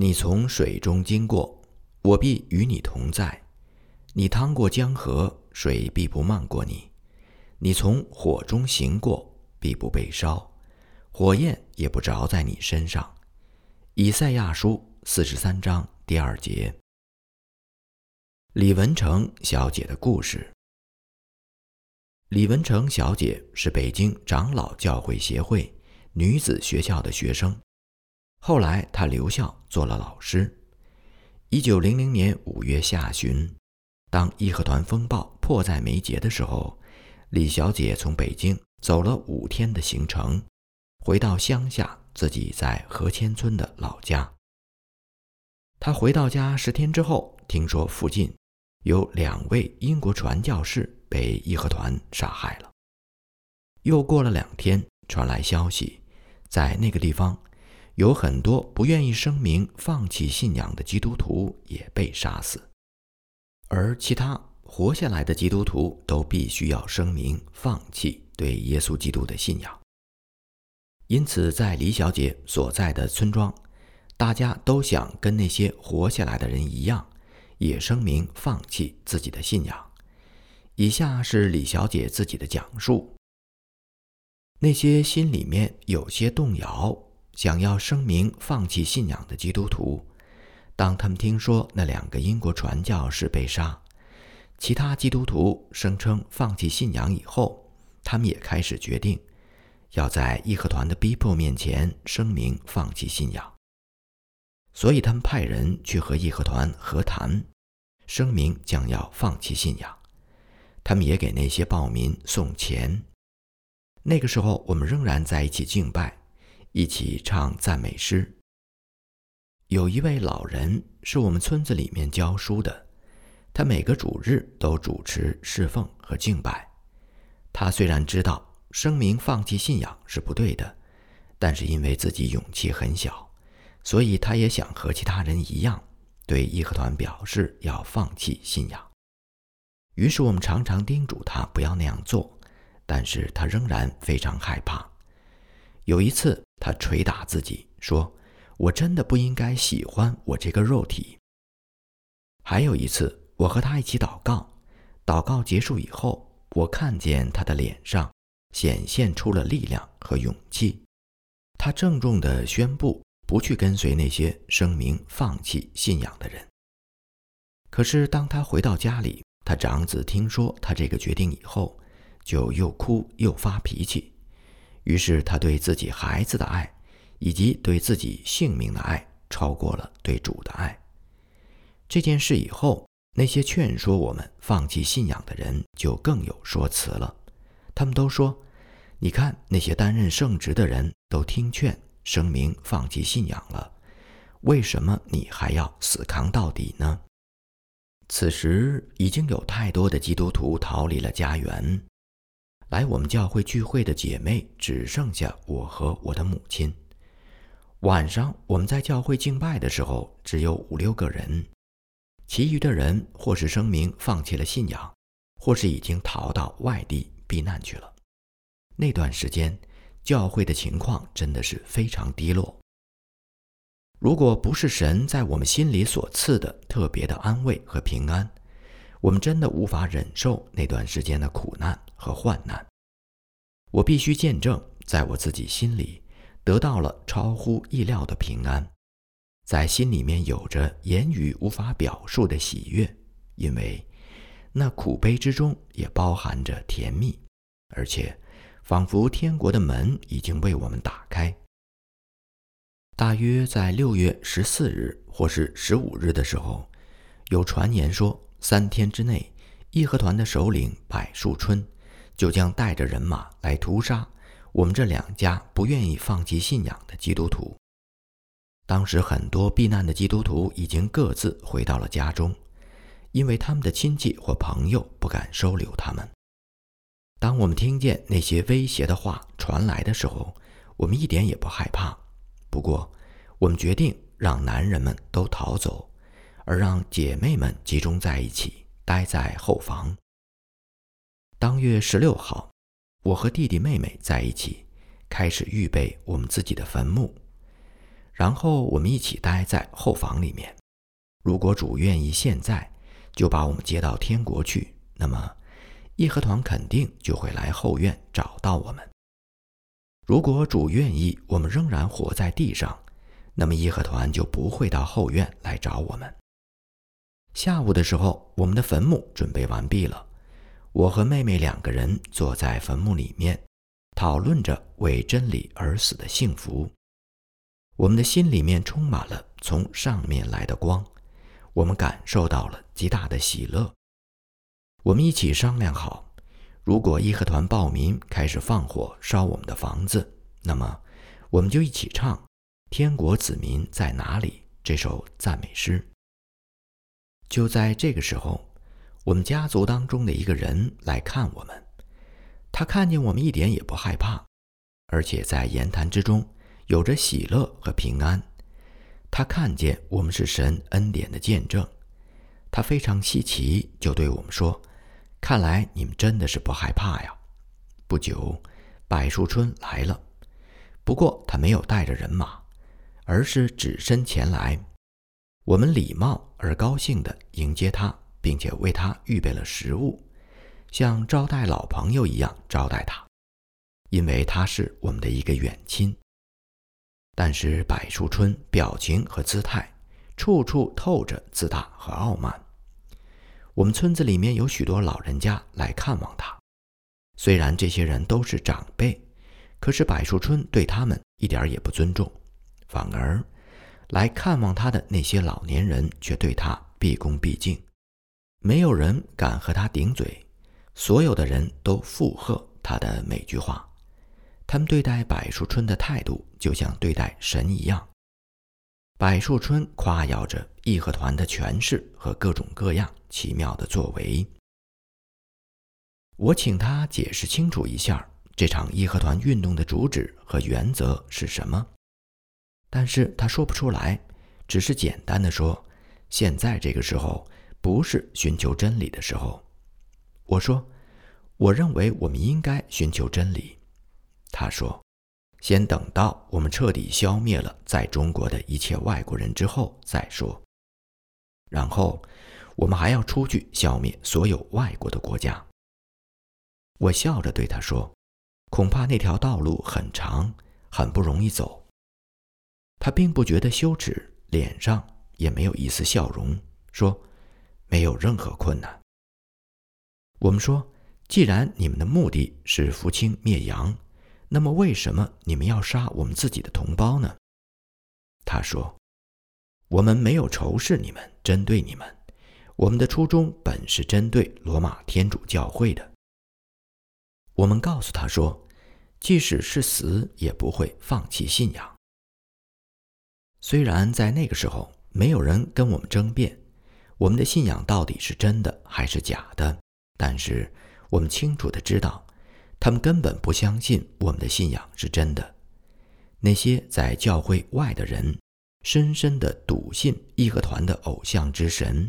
你从水中经过，我必与你同在；你趟过江河，水必不漫过你；你从火中行过，必不被烧，火焰也不着在你身上。以赛亚书四十三章第二节。李文成小姐的故事。李文成小姐是北京长老教会协会女子学校的学生。后来，他留校做了老师。一九零零年五月下旬，当义和团风暴迫在眉睫的时候，李小姐从北京走了五天的行程，回到乡下自己在河千村的老家。她回到家十天之后，听说附近有两位英国传教士被义和团杀害了。又过了两天，传来消息，在那个地方。有很多不愿意声明放弃信仰的基督徒也被杀死，而其他活下来的基督徒都必须要声明放弃对耶稣基督的信仰。因此，在李小姐所在的村庄，大家都想跟那些活下来的人一样，也声明放弃自己的信仰。以下是李小姐自己的讲述：那些心里面有些动摇。想要声明放弃信仰的基督徒，当他们听说那两个英国传教士被杀，其他基督徒声称放弃信仰以后，他们也开始决定要在义和团的逼迫面前声明放弃信仰。所以他们派人去和义和团和谈，声明将要放弃信仰。他们也给那些暴民送钱。那个时候，我们仍然在一起敬拜。一起唱赞美诗。有一位老人是我们村子里面教书的，他每个主日都主持侍奉和敬拜。他虽然知道声明放弃信仰是不对的，但是因为自己勇气很小，所以他也想和其他人一样，对义和团表示要放弃信仰。于是我们常常叮嘱他不要那样做，但是他仍然非常害怕。有一次。他捶打自己，说：“我真的不应该喜欢我这个肉体。”还有一次，我和他一起祷告，祷告结束以后，我看见他的脸上显现出了力量和勇气。他郑重地宣布不去跟随那些声明放弃信仰的人。可是，当他回到家里，他长子听说他这个决定以后，就又哭又发脾气。于是他对自己孩子的爱，以及对自己性命的爱，超过了对主的爱。这件事以后，那些劝说我们放弃信仰的人就更有说辞了。他们都说：“你看，那些担任圣职的人都听劝，声明放弃信仰了，为什么你还要死扛到底呢？”此时已经有太多的基督徒逃离了家园。来我们教会聚会的姐妹只剩下我和我的母亲。晚上我们在教会敬拜的时候，只有五六个人，其余的人或是声明放弃了信仰，或是已经逃到外地避难去了。那段时间，教会的情况真的是非常低落。如果不是神在我们心里所赐的特别的安慰和平安，我们真的无法忍受那段时间的苦难和患难。我必须见证，在我自己心里得到了超乎意料的平安，在心里面有着言语无法表述的喜悦，因为那苦悲之中也包含着甜蜜，而且仿佛天国的门已经为我们打开。大约在六月十四日或是十五日的时候，有传言说。三天之内，义和团的首领柏树春就将带着人马来屠杀我们这两家不愿意放弃信仰的基督徒。当时很多避难的基督徒已经各自回到了家中，因为他们的亲戚或朋友不敢收留他们。当我们听见那些威胁的话传来的时候，我们一点也不害怕。不过，我们决定让男人们都逃走。而让姐妹们集中在一起，待在后房。当月十六号，我和弟弟妹妹在一起，开始预备我们自己的坟墓。然后我们一起待在后房里面。如果主愿意现在就把我们接到天国去，那么义和团肯定就会来后院找到我们。如果主愿意我们仍然活在地上，那么义和团就不会到后院来找我们。下午的时候，我们的坟墓准备完毕了，我和妹妹两个人坐在坟墓里面，讨论着为真理而死的幸福。我们的心里面充满了从上面来的光，我们感受到了极大的喜乐。我们一起商量好，如果义和团暴民开始放火烧我们的房子，那么我们就一起唱《天国子民在哪里》这首赞美诗。就在这个时候，我们家族当中的一个人来看我们，他看见我们一点也不害怕，而且在言谈之中。有着喜乐和平安，他看见我们是神恩典的见证，他非常稀奇，就对我们说：“看来你们真的是不害怕呀。”不久，柏树春来了，不过他没有带着人马，而是只身前来。我们礼貌而高兴地迎接他，并且为他预备了食物，像招待老朋友一样招待他，因为他是我们的一个远亲。但是柏树春表情和姿态，处处透着自大和傲慢。我们村子里面有许多老人家来看望他，虽然这些人都是长辈，可是柏树春对他们一点也不尊重，反而来看望他的那些老年人却对他毕恭毕敬，没有人敢和他顶嘴，所有的人都附和他的每句话。他们对待柏树春的态度就像对待神一样。柏树春夸耀着义和团的权势和各种各样奇妙的作为。我请他解释清楚一下这场义和团运动的主旨和原则是什么，但是他说不出来，只是简单的说：“现在这个时候不是寻求真理的时候。”我说：“我认为我们应该寻求真理。”他说：“先等到我们彻底消灭了在中国的一切外国人之后再说。然后，我们还要出去消灭所有外国的国家。”我笑着对他说：“恐怕那条道路很长，很不容易走。”他并不觉得羞耻，脸上也没有一丝笑容，说：“没有任何困难。”我们说：“既然你们的目的是扶清灭洋。”那么，为什么你们要杀我们自己的同胞呢？他说：“我们没有仇视你们，针对你们。我们的初衷本是针对罗马天主教会的。”我们告诉他说：“即使是死，也不会放弃信仰。”虽然在那个时候没有人跟我们争辩我们的信仰到底是真的还是假的，但是我们清楚的知道。他们根本不相信我们的信仰是真的。那些在教会外的人，深深的笃信义和团的偶像之神；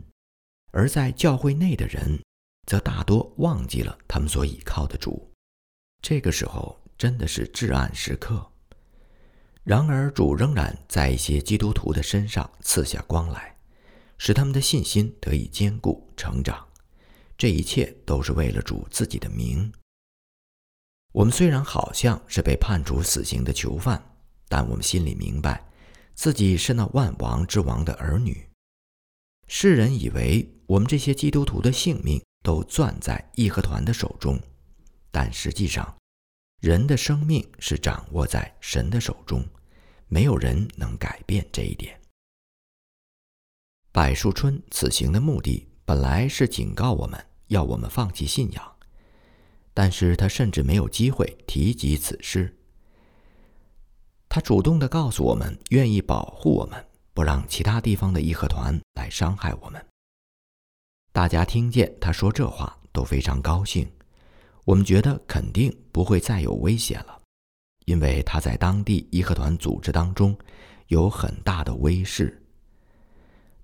而在教会内的人，则大多忘记了他们所倚靠的主。这个时候真的是至暗时刻。然而，主仍然在一些基督徒的身上赐下光来，使他们的信心得以坚固成长。这一切都是为了主自己的名。我们虽然好像是被判处死刑的囚犯，但我们心里明白，自己是那万王之王的儿女。世人以为我们这些基督徒的性命都攥在义和团的手中，但实际上，人的生命是掌握在神的手中，没有人能改变这一点。柏树春此行的目的本来是警告我们，要我们放弃信仰。但是他甚至没有机会提及此事。他主动的告诉我们，愿意保护我们，不让其他地方的义和团来伤害我们。大家听见他说这话都非常高兴。我们觉得肯定不会再有危险了，因为他在当地义和团组织当中有很大的威势。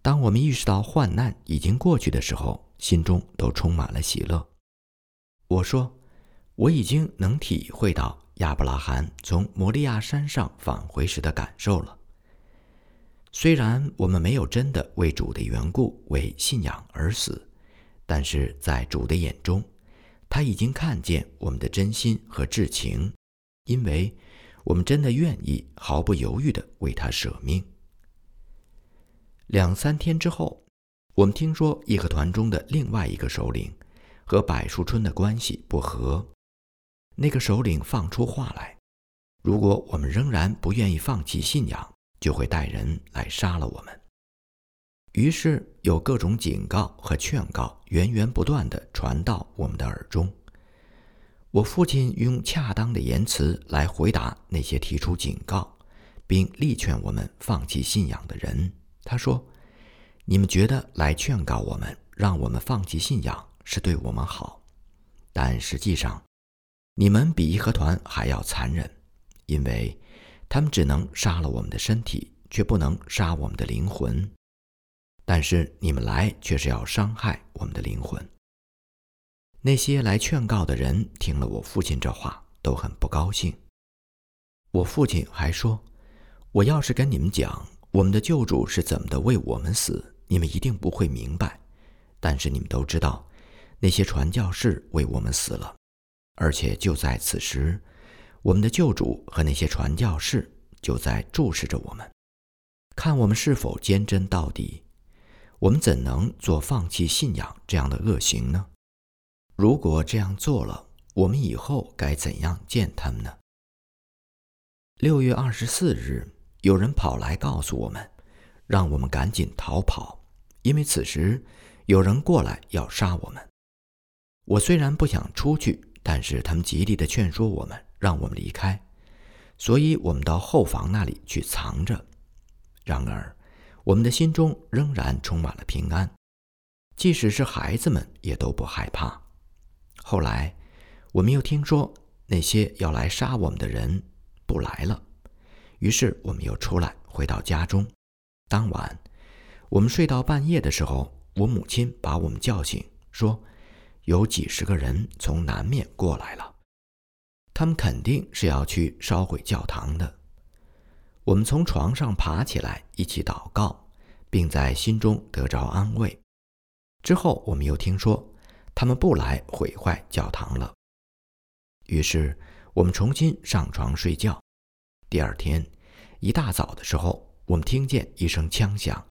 当我们意识到患难已经过去的时候，心中都充满了喜乐。我说。我已经能体会到亚伯拉罕从摩利亚山上返回时的感受了。虽然我们没有真的为主的缘故为信仰而死，但是在主的眼中，他已经看见我们的真心和至情，因为我们真的愿意毫不犹豫地为他舍命。两三天之后，我们听说义和团中的另外一个首领和柏树春的关系不和，那个首领放出话来，如果我们仍然不愿意放弃信仰。就会带人来杀了我们。于是有各种警告和劝告源源不断地传到我们的耳中。我父亲用恰当的言辞来回答那些提出警告，并力劝我们放弃信仰的人。他说：“你们觉得来劝告我们，让我们放弃信仰是对我们好，但实际上，你们比义和团还要残忍，因为。”他们只能杀了我们的身体，却不能杀我们的灵魂。但是你们来却是要伤害我们的灵魂。那些来劝告的人听了我父亲这话，都很不高兴。我父亲还说：“我要是跟你们讲我们的救主是怎么的为我们死，你们一定不会明白。但是你们都知道，那些传教士为我们死了，而且就在此时。”我们的救主和那些传教士就在注视着我们，看我们是否坚贞到底。我们怎能做放弃信仰这样的恶行呢？如果这样做了，我们以后该怎样见他们呢？六月二十四日，有人跑来告诉我们，让我们赶紧逃跑，因为此时有人过来要杀我们。我虽然不想出去，但是他们极力的劝说我们。让我们离开，所以我们到后房那里去藏着。然而，我们的心中仍然充满了平安，即使是孩子们也都不害怕。后来，我们又听说那些要来杀我们的人不来了，于是我们又出来回到家中。当晚，我们睡到半夜的时候，我母亲把我们叫醒，说有几十个人从南面过来了。他们肯定是要去烧毁教堂的。我们从床上爬起来，一起祷告，并在心中得着安慰。之后，我们又听说他们不来毁坏教堂了。于是，我们重新上床睡觉。第二天一大早的时候，我们听见一声枪响，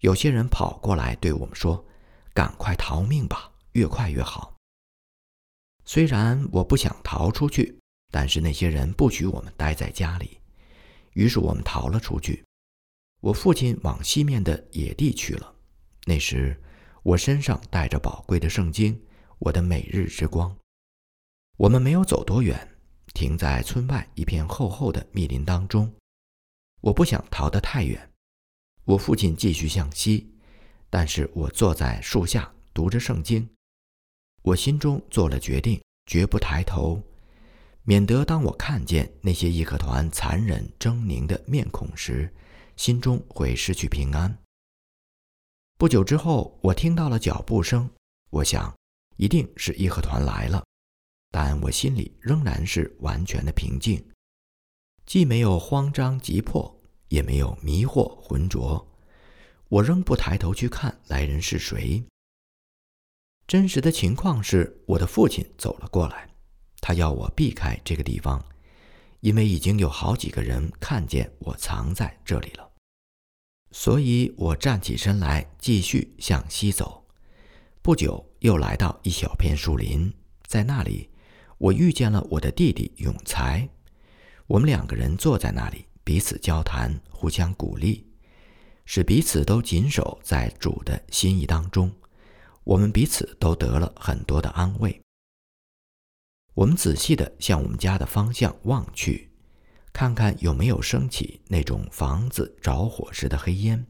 有些人跑过来对我们说：“赶快逃命吧，越快越好。”虽然我不想逃出去，但是那些人不许我们待在家里，于是我们逃了出去。我父亲往西面的野地去了。那时我身上带着宝贵的圣经，我的每日之光。我们没有走多远，停在村外一片厚厚的密林当中。我不想逃得太远。我父亲继续向西，但是我坐在树下读着圣经。我心中做了决定，绝不抬头，免得当我看见那些义和团残忍狰狞的面孔时，心中会失去平安。不久之后，我听到了脚步声，我想，一定是义和团来了，但我心里仍然是完全的平静，既没有慌张急迫，也没有迷惑浑浊。我仍不抬头去看来人是谁。真实的情况是，我的父亲走了过来，他要我避开这个地方，因为已经有好几个人看见我藏在这里了。所以我站起身来，继续向西走。不久，又来到一小片树林，在那里，我遇见了我的弟弟永才。我们两个人坐在那里，彼此交谈，互相鼓励，使彼此都谨守在主的心意当中。我们彼此都得了很多的安慰。我们仔细地向我们家的方向望去，看看有没有升起那种房子着火时的黑烟。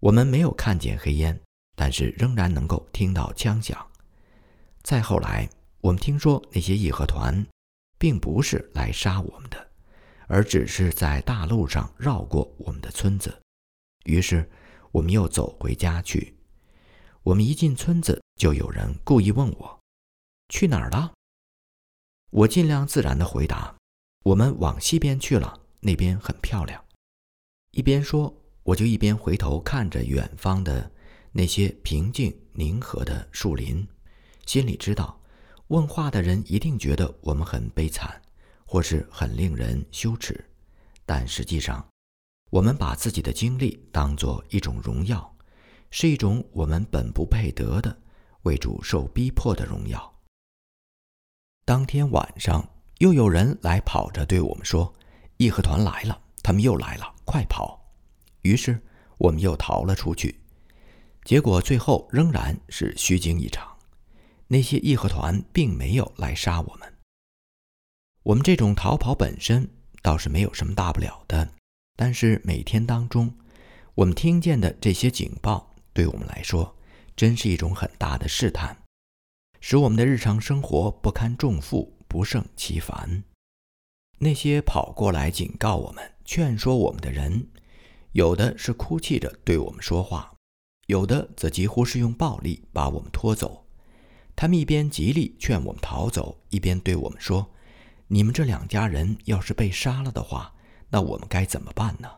我们没有看见黑烟，但是仍然能够听到枪响。再后来，我们听说那些义和团并不是来杀我们的，而只是在大路上绕过我们的村子。于是，我们又走回家去。我们一进村子，就有人故意问我：“去哪儿了？”我尽量自然地回答：“我们往西边去了，那边很漂亮。”一边说，我就一边回头看着远方的那些平静宁和的树林，心里知道，问话的人一定觉得我们很悲惨，或是很令人羞耻，但实际上，我们把自己的经历当作一种荣耀，是一种我们本不配得的为主受逼迫的荣耀。当天晚上，又有人来跑着对我们说：“义和团来了，他们又来了，快跑！”于是我们又逃了出去，结果最后仍然是虚惊一场。那些义和团并没有来杀我们。我们这种逃跑本身倒是没有什么大不了的，但是每天当中，我们听见的这些警报，对我们来说，真是一种很大的试探，使我们的日常生活不堪重负，不胜其烦。那些跑过来警告我们、劝说我们的人。有的是哭泣着对我们说话，有的则几乎是用暴力把我们拖走。他们一边极力劝我们逃走，一边对我们说：“你们这两家人要是被杀了的话，那我们该怎么办呢？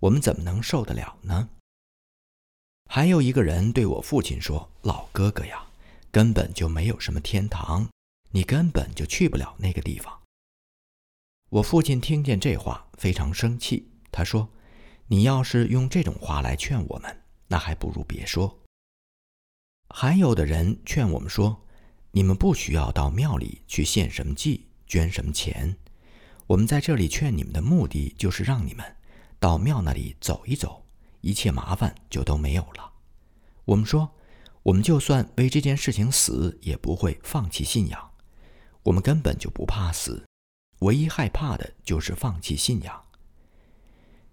我们怎么能受得了呢？”还有一个人对我父亲说：“老哥哥呀，根本就没有什么天堂，你根本就去不了那个地方。”我父亲听见这话非常生气，他说。你要是用这种话来劝我们，那还不如别说。还有的人劝我们说：“你们不需要到庙里去献什么祭、捐什么钱。我们在这里劝你们的目的，就是让你们到庙那里走一走，一切麻烦就都没有了。”我们说：“我们就算为这件事情死，也不会放弃信仰。我们根本就不怕死，唯一害怕的就是放弃信仰。”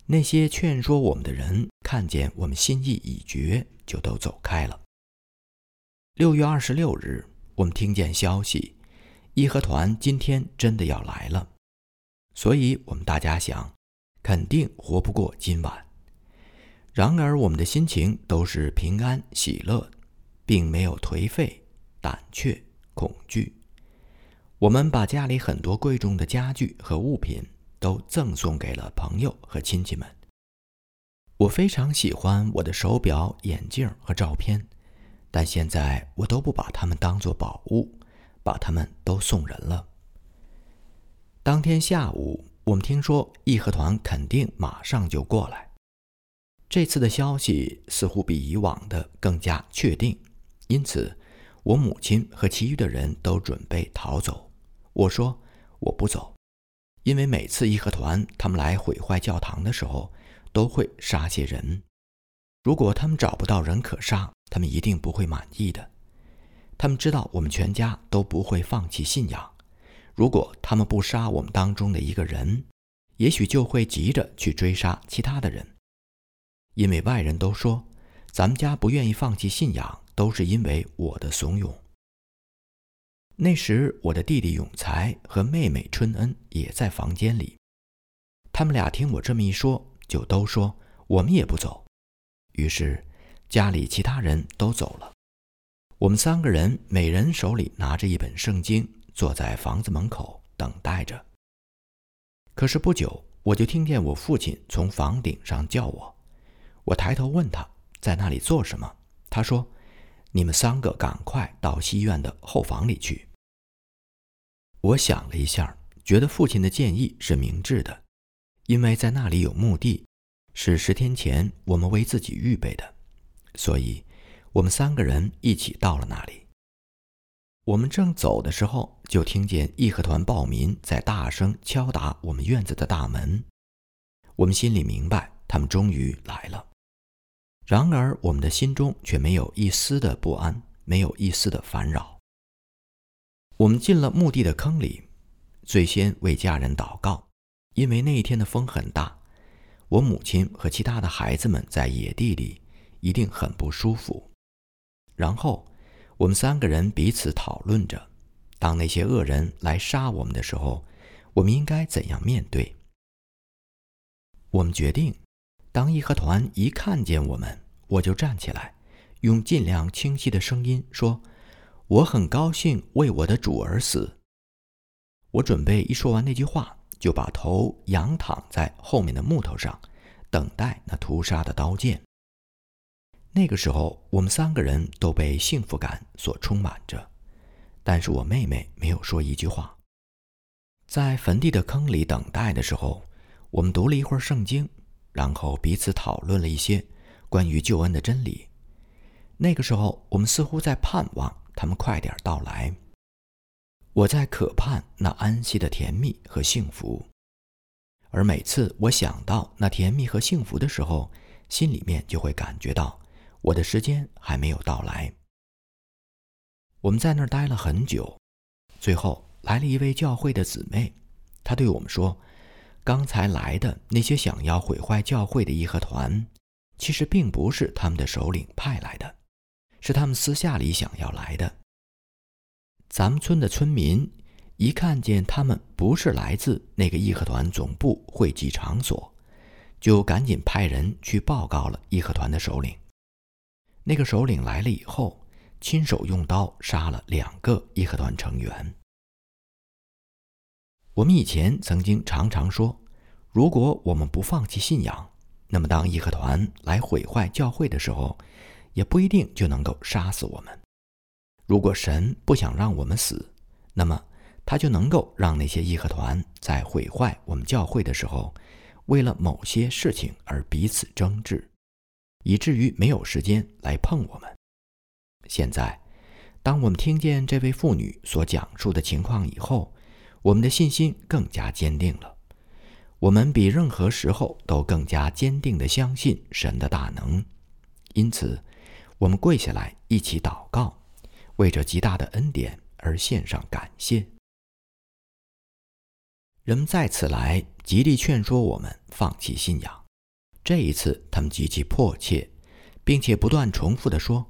那些劝说我们的人看见我们心意已决，就都走开了。六月二十六日，我们听见消息，义和团今天真的要来了，所以我们大家想，肯定活不过今晚。然而，我们的心情都是平安喜乐，并没有颓废、胆怯、恐惧。我们把家里很多贵重的家具和物品。都赠送给了朋友和亲戚们。我非常喜欢我的手表、眼镜和照片，但现在我都不把它们当做宝物，把它们都送人了。当天下午，我们听说义和团肯定马上就过来。这次的消息似乎比以往的更加确定，因此我母亲和其余的人都准备逃走。我说：“我不走。”因为每次义和团他们来毁坏教堂的时候，都会杀些人。如果他们找不到人可杀，他们一定不会满意的。他们知道我们全家都不会放弃信仰。如果他们不杀我们当中的一个人，也许就会急着去追杀其他的人。因为外人都说，咱们家不愿意放弃信仰，都是因为我的怂恿。那时，我的弟弟永才和妹妹春恩也在房间里。他们俩听我这么一说，就都说我们也不走。于是，家里其他人都走了。我们三个人每人手里拿着一本圣经，坐在房子门口等待着。可是不久，我就听见我父亲从房顶上叫我。我抬头问他在那里做什么，他说。你们三个赶快到西院的后房里去。我想了一下，觉得父亲的建议是明智的，因为在那里有墓地，是十天前我们为自己预备的，所以我们三个人一起到了那里。我们正走的时候，就听见义和团暴民在大声敲打我们院子的大门。我们心里明白，他们终于来了。然而，我们的心中却没有一丝的不安，没有一丝的烦扰。我们进了墓地的坑里，最先为家人祷告，因为那一天的风很大，我母亲和其他的孩子们在野地里一定很不舒服。然后，我们三个人彼此讨论着，当那些恶人来杀我们的时候，我们应该怎样面对。我们决定。当义和团一看见我们，我就站起来，用尽量清晰的声音说：“我很高兴为我的主而死。”我准备一说完那句话，就把头仰躺在后面的木头上，等待那屠杀的刀剑。那个时候，我们三个人都被幸福感所充满着，但是我妹妹没有说一句话。在坟地的坑里等待的时候，我们读了一会儿圣经，然后彼此讨论了一些关于救恩的真理。那个时候，我们似乎在盼望他们快点到来。我在渴盼那安息的甜蜜和幸福，而每次我想到那甜蜜和幸福的时候，心里面就会感觉到。我的时间还没有到来。我们在那儿待了很久，最后来了一位教会的姊妹，她对我们说：“刚才来的那些想要毁坏教会的义和团，其实并不是他们的首领派来的，是他们私下里想要来的。咱们村的村民一看见他们不是来自那个义和团总部会集场所，就赶紧派人去报告了义和团的首领。”那个首领来了以后，亲手用刀杀了两个义和团成员。我们以前曾经常常说，如果我们不放弃信仰，那么当义和团来毁坏教会的时候，也不一定就能够杀死我们。如果神不想让我们死，那么他就能够让那些义和团在毁坏我们教会的时候，为了某些事情而彼此争执。以至于没有时间来碰我们。现在，当我们听见这位妇女所讲述的情况以后，我们的信心更加坚定了。我们比任何时候都更加坚定地相信神的大能。因此，我们跪下来一起祷告，为这极大的恩典而献上感谢。人们再次来极力劝说我们放弃信仰。这一次，他们极其迫切，并且不断重复地说：“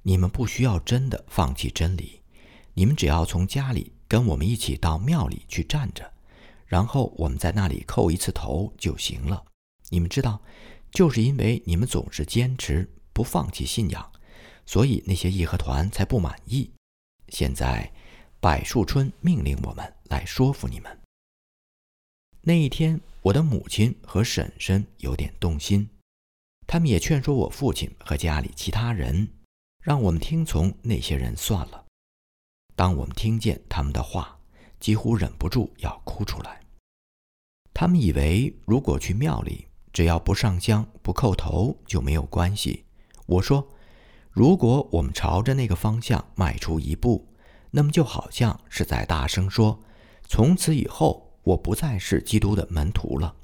你们不需要真的放弃真理，你们只要从家里跟我们一起到庙里去站着，然后我们在那里叩一次头就行了。你们知道，就是因为你们总是坚持不放弃信仰，所以那些义和团才不满意。现在，柏树春命令我们来说服你们。”那一天。我的母亲和婶婶有点动心，他们也劝说我父亲和家里其他人，让我们听从那些人算了。当我们听见他们的话，几乎忍不住要哭出来。他们以为如果去庙里，只要不上香、不叩头就没有关系。我说，如果我们朝着那个方向迈出一步，那么就好像是在大声说：从此以后。我不再是基督的门徒了。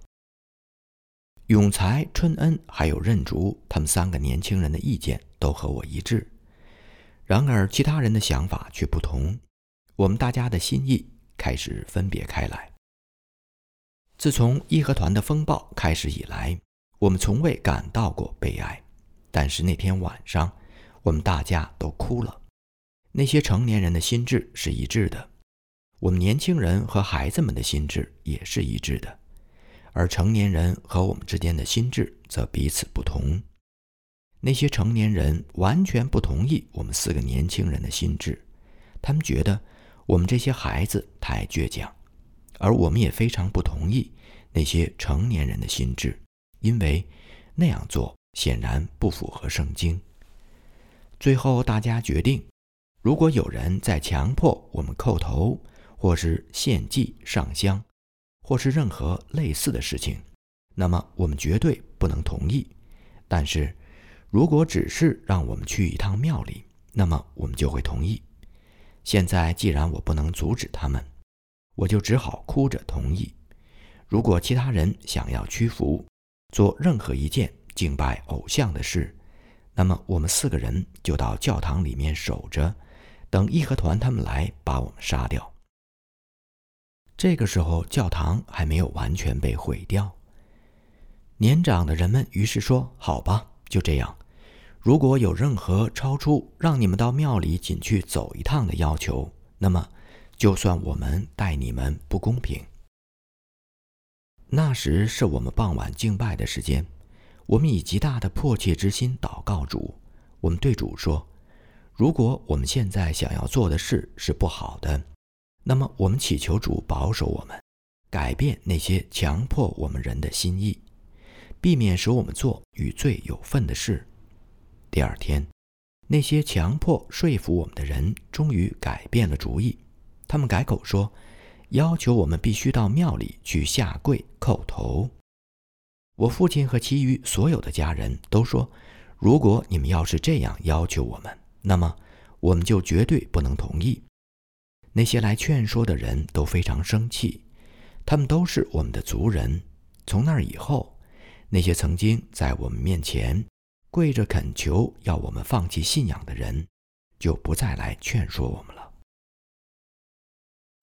永才、春恩还有任竹，他们三个年轻人的意见都和我一致。然而，其他人的想法却不同。我们大家的心意开始分别开来。自从义和团的风暴开始以来，我们从未感到过悲哀。但是那天晚上，我们大家都哭了。那些成年人的心智是一致的。我们年轻人和孩子们的心智也是一致的，而成年人和我们之间的心智则彼此不同。那些成年人完全不同意我们四个年轻人的心智，他们觉得我们这些孩子太倔强，而我们也非常不同意那些成年人的心智，因为那样做显然不符合圣经。最后，大家决定，如果有人在强迫我们叩头，或是献祭、上香，或是任何类似的事情，那么我们绝对不能同意。但是，如果只是让我们去一趟庙里，那么我们就会同意。现在既然我不能阻止他们，我就只好哭着同意。如果其他人想要屈服，做任何一件敬拜偶像的事，那么我们四个人就到教堂里面守着，等义和团他们来把我们杀掉。这个时候，教堂还没有完全被毁掉。年长的人们于是说：“好吧，就这样。如果有任何超出让你们到庙里仅去走一趟的要求，那么就算我们待你们不公平。”那时是我们傍晚敬拜的时间，我们以极大的迫切之心祷告主。我们对主说：“如果我们现在想要做的事是不好的。”那么，我们祈求主保守我们，改变那些强迫我们人的心意，避免使我们做与罪有份的事。第二天，那些强迫说服我们的人终于改变了主意，他们改口说，要求我们必须到庙里去下跪叩头。我父亲和其余所有的家人都说，如果你们要是这样要求我们，那么我们就绝对不能同意。那些来劝说的人都非常生气，他们都是我们的族人。从那以后，那些曾经在我们面前跪着恳求要我们放弃信仰的人，就不再来劝说我们了。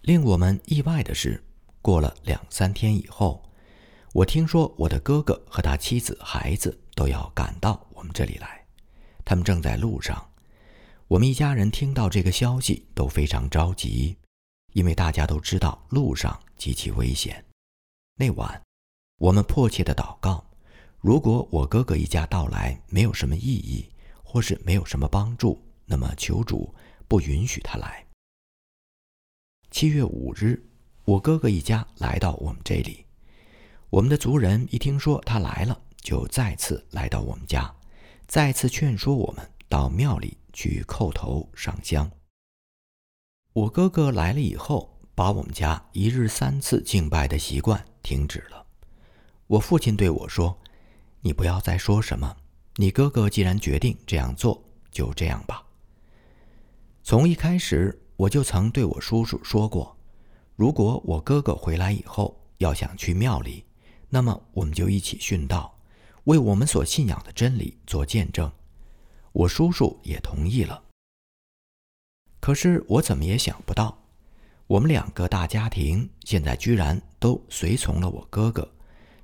令我们意外的是，过了两三天以后，我听说我的哥哥和他妻子、孩子都要赶到我们这里来，他们正在路上。我们一家人听到这个消息都非常着急，因为大家都知道路上极其危险。那晚，我们迫切的祷告：如果我哥哥一家到来没有什么意义，或是没有什么帮助，那么求主不允许他来。七月五日，我哥哥一家来到我们这里，我们的族人一听说他来了，就再次来到我们家，再次劝说我们到庙里。去叩头上香。我哥哥来了以后，把我们家一日三次敬拜的习惯停止了。我父亲对我说：“你不要再说什么，你哥哥既然决定这样做，就这样吧。”从一开始，我就曾对我叔叔说过：“如果我哥哥回来以后要想去庙里，那么我们就一起殉道，为我们所信仰的真理做见证。”我叔叔也同意了。可是我怎么也想不到，我们两个大家庭现在居然都随从了我哥哥，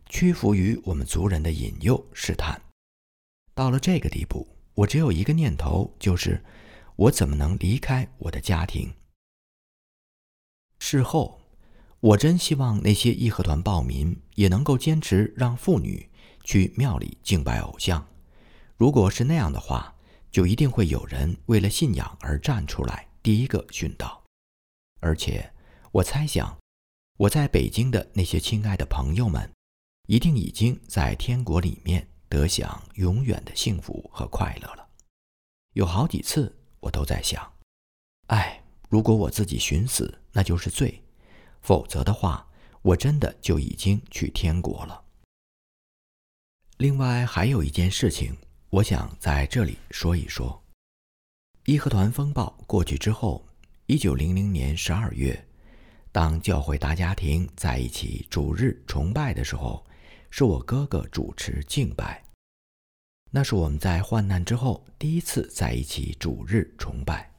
屈服于我们族人的引诱试探。到了这个地步，我只有一个念头，就是我怎么能离开我的家庭？事后，我真希望那些义和团暴民也能够坚持让妇女去庙里敬拜偶像。如果是那样的话，就一定会有人为了信仰而站出来，第一个殉道。而且，我猜想，我在北京的那些亲爱的朋友们，一定已经在天国里面得享永远的幸福和快乐了。有好几次，我都在想：哎，如果我自己寻死，那就是罪；否则的话，我真的就已经去天国了。另外，还有一件事情。我想在这里说一说，义和团风暴过去之后，一九零零年十二月，当教会大家庭在一起主日崇拜的时候，是我哥哥主持敬拜。那是我们在患难之后第一次在一起主日崇拜。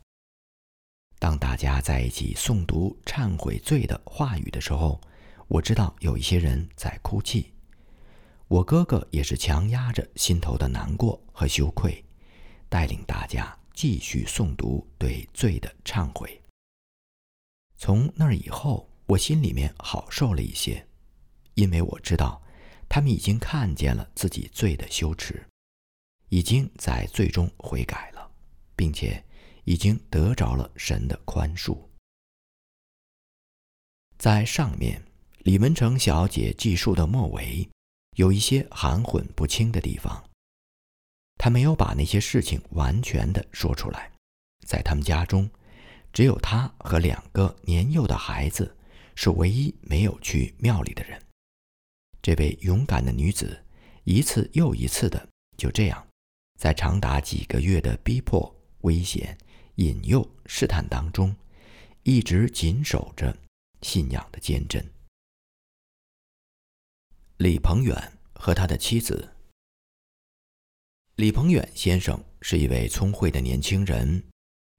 当大家在一起诵读忏悔罪的话语的时候，我知道有一些人在哭泣。我哥哥也是强压着心头的难过和羞愧，带领大家继续诵读对罪的忏悔。从那儿以后，我心里面好受了一些，因为我知道他们已经看见了自己罪的羞耻，已经在最终悔改了，并且已经得着了神的宽恕。在上面，李文成小姐记述的末尾。有一些含混不清的地方，她没有把那些事情完全的说出来。在他们家中，只有她和两个年幼的孩子是唯一没有去庙里的人。这位勇敢的女子，一次又一次的就这样，在长达几个月的逼迫、危险、引诱、试探当中，一直紧守着信仰的坚贞。李鹏远和他的妻子。李鹏远先生是一位聪慧的年轻人。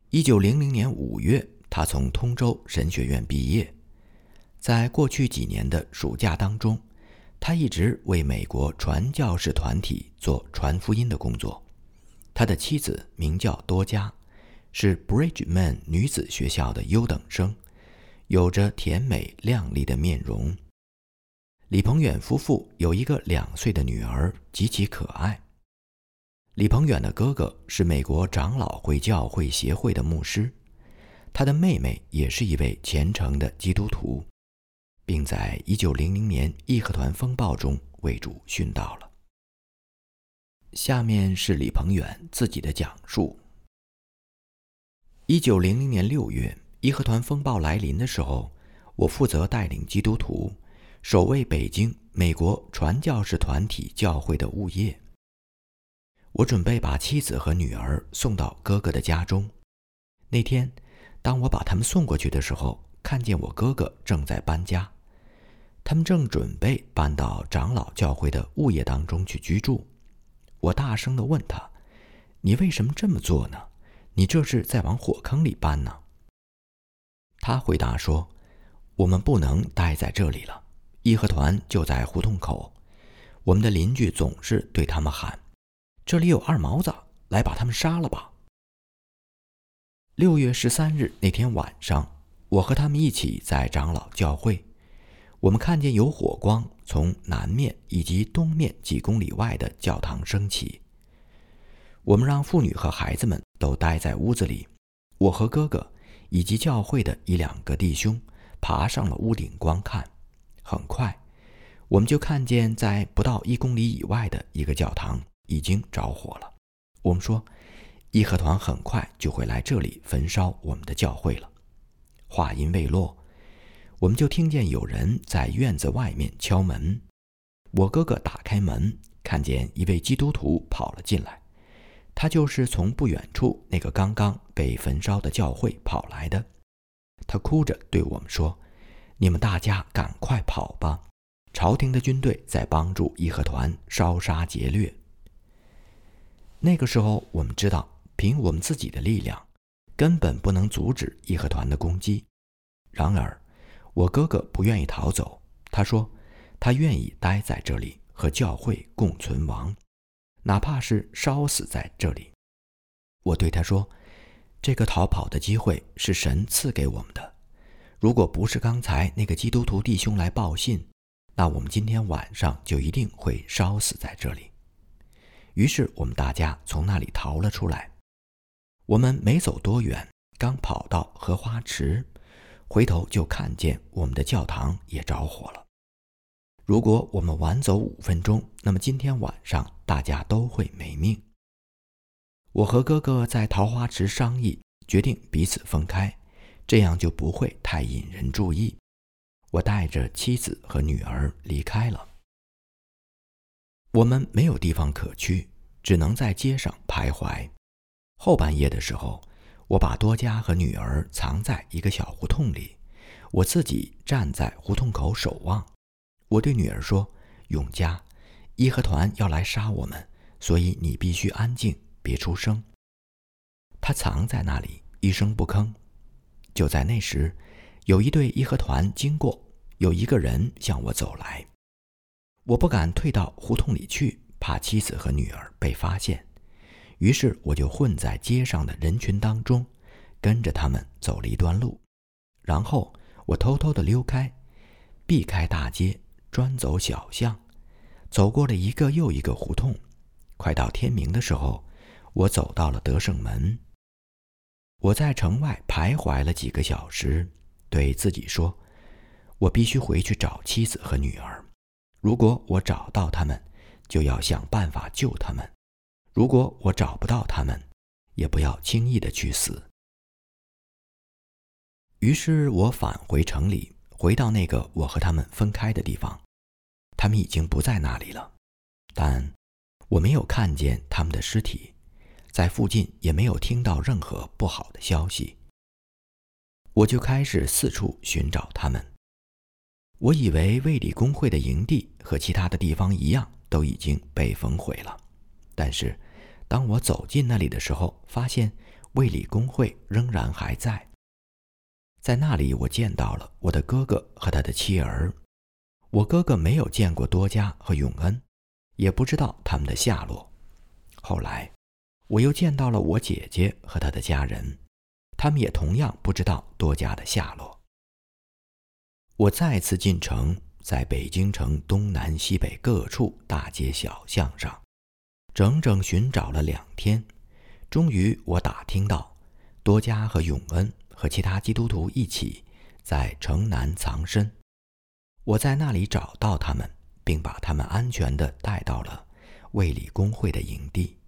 一九零零年五月，他从通州神学院毕业。在过去几年的暑假当中，他一直为美国传教士团体做传福音的工作。他的妻子名叫多佳，是 Bridgeman 女子学校的优等生，有着甜美靓丽的面容。李鹏远夫妇有一个两岁的女儿，极其可爱。李鹏远的哥哥是美国长老会教会协会的牧师，他的妹妹也是一位虔诚的基督徒，并在1900年义和团风暴中为主殉道了。下面是李鹏远自己的讲述。一九零零年六月，义和团风暴来临的时候，我负责带领基督徒守卫北京美国传教士团体教会的物业。我准备把妻子和女儿送到哥哥的家中。那天，当我把他们送过去的时候，看见我哥哥正在搬家，他们正准备搬到长老教会的物业当中去居住。我大声地问他：“你为什么这么做呢？你这是在往火坑里搬呢？”他回答说：“我们不能待在这里了，义和团就在胡同口。我们的邻居总是对他们喊。”这里有二毛子，来把他们杀了吧。六月十三日那天晚上，我和他们一起在长老教会，我们看见有火光从南面以及东面几公里外的教堂升起。我们让妇女和孩子们都待在屋子里，我和哥哥以及教会的一两个弟兄爬上了屋顶观看。很快，我们就看见在不到一公里以外的一个教堂。已经着火了。我们说，义和团很快就会来这里焚烧我们的教会了。话音未落，我们就听见有人在院子外面敲门。我哥哥打开门，看见一位基督徒跑了进来。他就是从不远处那个刚刚被焚烧的教会跑来的。他哭着对我们说：“你们大家赶快跑吧！朝廷的军队在帮助义和团烧杀劫掠。”那个时候，我们知道，凭我们自己的力量，根本不能阻止义和团的攻击。然而，我哥哥不愿意逃走，他说，他愿意待在这里和教会共存亡，哪怕是烧死在这里。我对他说：“这个逃跑的机会是神赐给我们的，如果不是刚才那个基督徒弟兄来报信，那我们今天晚上就一定会烧死在这里。”于是我们大家从那里逃了出来。我们没走多远，刚跑到荷花池，回头就看见我们的教堂也着火了。如果我们晚走五分钟，那么今天晚上大家都会没命。我和哥哥在桃花池商议，决定彼此分开，这样就不会太引人注意。我带着妻子和女儿离开了。我们没有地方可去，只能在街上徘徊。后半夜的时候，我把多佳和女儿藏在一个小胡同里，我自己站在胡同口守望。我对女儿说：“永嘉，义和团要来杀我们，所以你必须安静，别出声。”她藏在那里，一声不吭。就在那时，有一队义和团经过，有一个人向我走来。我不敢退到胡同里去，怕妻子和女儿被发现，于是我就混在街上的人群当中，跟着他们走了一段路，然后我偷偷地溜开，避开大街，专走小巷，走过了一个又一个胡同，快到天明的时候，我走到了德胜门。我在城外徘徊了几个小时，对自己说：“我必须回去找妻子和女儿。”如果我找到他们，就要想办法救他们；如果我找不到他们，也不要轻易的去死。于是我返回城里，回到那个我和他们分开的地方。他们已经不在那里了，但我没有看见他们的尸体，在附近也没有听到任何不好的消息。我就开始四处寻找他们。我以为卫理公会的营地和其他的地方一样都已经被焚毁了，但是当我走进那里的时候，发现卫理公会仍然还在。在那里，我见到了我的哥哥和他的妻儿。我哥哥没有见过多加和永恩，也不知道他们的下落。后来，我又见到了我姐姐和她的家人，他们也同样不知道多加的下落。我再次进城，在北京城东南西北各处大街小巷上，整整寻找了两天，终于我打听到，多加和永恩和其他基督徒一起在城南藏身。我在那里找到他们，并把他们安全的带到了卫理公会的营地。